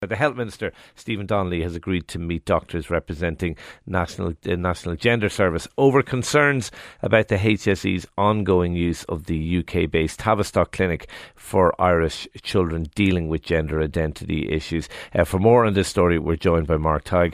The Health Minister, Stephen Donnelly, has agreed to meet doctors representing National, uh, National Gender Service over concerns about the HSE's ongoing use of the UK based Tavistock Clinic for Irish children dealing with gender identity issues. Uh, for more on this story, we're joined by Mark uh,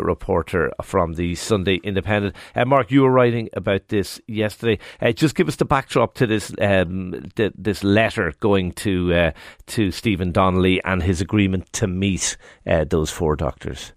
reporter from the Sunday Independent. Uh, Mark, you were writing about this yesterday. Uh, just give us the backdrop to this um, th- this letter going to to Stephen Donnelly and his agreement to meet uh, those four doctors.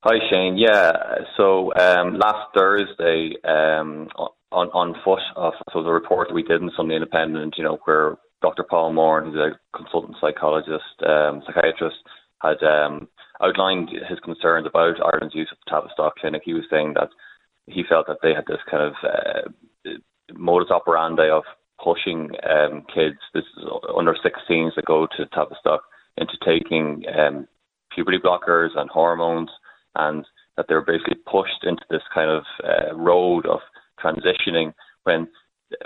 Hi Shane. Yeah. So um, last Thursday, um, on on foot of so the report we did in Sunday Independent, you know, where Dr. Paul Moore, who's a consultant psychologist, um, psychiatrist, had um, outlined his concerns about Ireland's use of the Tavistock Clinic. He was saying that he felt that they had this kind of uh, modus operandi of pushing um, kids, this is under 16s that go to Tavistock, into taking um, puberty blockers and hormones, and that they're basically pushed into this kind of uh, road of transitioning when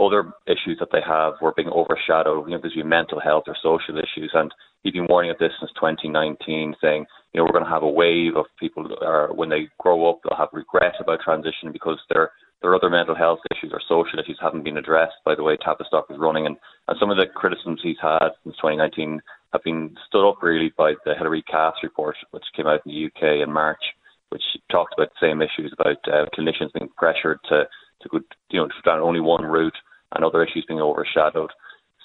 other issues that they have were being overshadowed. You know, there's been mental health or social issues, and he's been warning of this since 2019, saying, you know, we're going to have a wave of people, are, when they grow up, they'll have regret about transition because they're their other mental health issues or social issues haven't been addressed by the way Tavistock is running. And, and some of the criticisms he's had since 2019 have been stood up really by the Hilary Cass report, which came out in the UK in March, which talked about the same issues about uh, clinicians being pressured to, to go, you know, down only one route and other issues being overshadowed.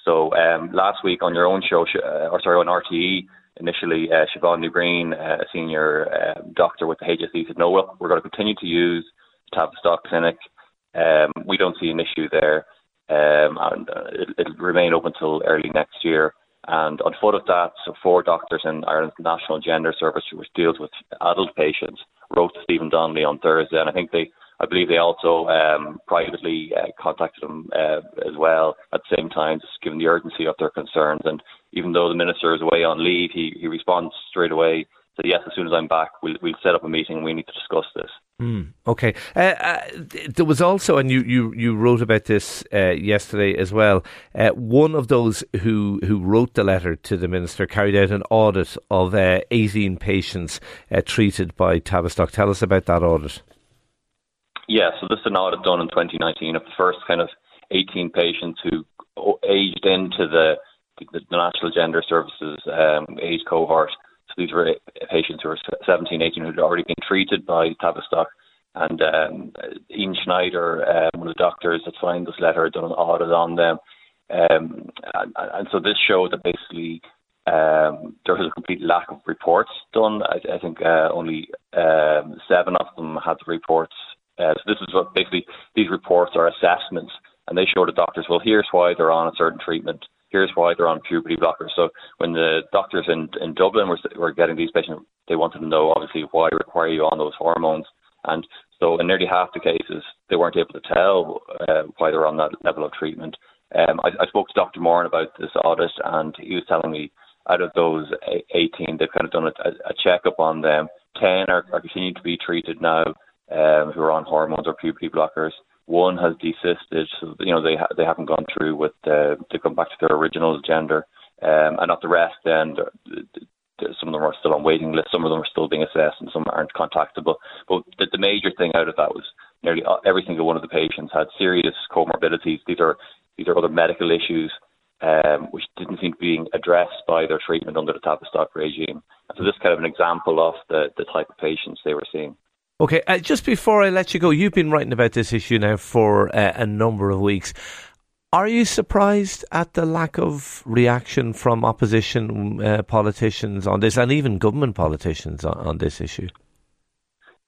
So um, last week on your own show, uh, or sorry, on RTE, initially uh, Siobhan Ní Bhriain, uh, a senior uh, doctor with the HSE, said, no, well, we're going to continue to use Tavistock Clinic. Um, we don't see an issue there, um, and uh, it, it'll remain open until early next year. And on foot of that, so four doctors in Ireland's National Gender Service, which deals with adult patients, wrote to Stephen Donnelly on Thursday, and I think they, I believe they also um, privately uh, contacted him uh, as well at the same time, just given the urgency of their concerns. And even though the minister is away on leave, he, he responds straight away said, yes, as soon as I'm back, we'll, we'll set up a meeting. We need to discuss this. Mm, okay. Uh, uh, there was also, and you, you, you wrote about this uh, yesterday as well. Uh, one of those who, who wrote the letter to the minister carried out an audit of uh, 18 patients uh, treated by Tavistock. Tell us about that audit. Yeah, so this is an audit done in 2019 of the first kind of 18 patients who aged into the, the, the National Gender Services um, age cohort these were patients who were 17, 18 who had already been treated by Tavistock. And um, Ian Schneider, um, one of the doctors that signed this letter, had done an audit on them. Um, and, and so this showed that basically um, there was a complete lack of reports done. I, I think uh, only um, seven of them had the reports. Uh, so this is what basically these reports are assessments, and they show the doctors, well, here's why they're on a certain treatment here's why they're on puberty blockers. So when the doctors in, in Dublin were, were getting these patients, they wanted to know obviously why require you on those hormones. And so in nearly half the cases, they weren't able to tell uh, why they're on that level of treatment. Um, I, I spoke to Dr. Moran about this audit, and he was telling me out of those 18, they've kind of done a, a checkup on them. 10 are, are continuing to be treated now um, who are on hormones or puberty blockers. One has desisted, so you know they ha- they haven't gone through with uh, to come back to their original gender, um, and not the rest. Then some of them are still on waiting lists, some of them are still being assessed, and some aren't contactable. But the, the major thing out of that was nearly every single one of the patients had serious comorbidities. These are these are other medical issues um, which didn't seem to be being addressed by their treatment under the Tavistock regime. So this is kind of an example of the, the type of patients they were seeing. Okay, uh, just before I let you go, you've been writing about this issue now for uh, a number of weeks. Are you surprised at the lack of reaction from opposition uh, politicians on this, and even government politicians on, on this issue?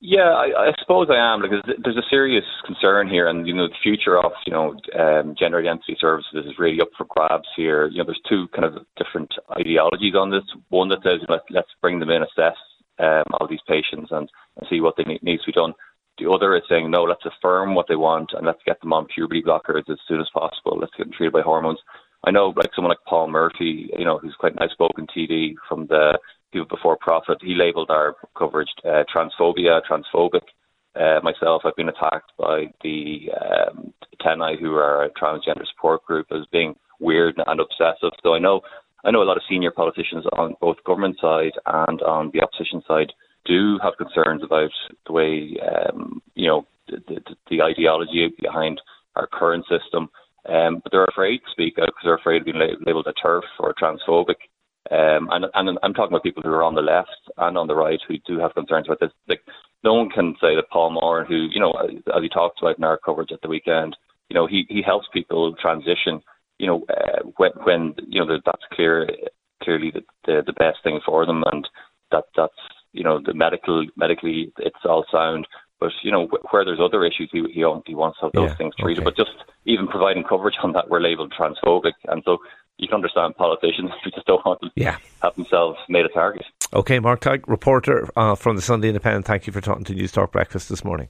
Yeah, I, I, suppose I am because there's a serious concern here, and you know the future of you know um, gender identity services is really up for grabs here. You know, there's two kind of different ideologies on this. One that says let, let's bring them in, assess um, all these patients and, and see what they need, needs to be done. The other is saying, no, let's affirm what they want and let's get them on puberty blockers as soon as possible. Let's get them treated by hormones. I know, like someone like Paul Murphy, you know, who's quite an outspoken TD from the People Before Profit. He labelled our coverage uh, transphobia, transphobic. Uh, myself, I've been attacked by the um, TENI, who are a transgender support group, as being weird and obsessive. So I know I know a lot of senior politicians on both government side and on the opposition side do have concerns about the way um, you know the, the, the, ideology behind our current system, um, but they're afraid to speak out because they're afraid of being labelled a TERF or transphobic. Um, and, and I'm talking about people who are on the left and on the right who do have concerns about this. Like, no one can say that Paul Moran, who you know, as he talked about in our coverage at the weekend, you know, he he helps people transition. You know, uh, when when you know that's clear, clearly the, the the best thing for them, and that that's you know the medical medically it's all sound. But you know where there's other issues, he he, he wants to have those yeah, things treated. okay. But just even providing coverage on that, we're labelled transphobic, and so you can understand politicians who just don't want to Yeah. have themselves made a target. Okay, Mark Tighe, reporter uh, from the Sunday Independent. Thank you for talking to News Talk Breakfast this morning.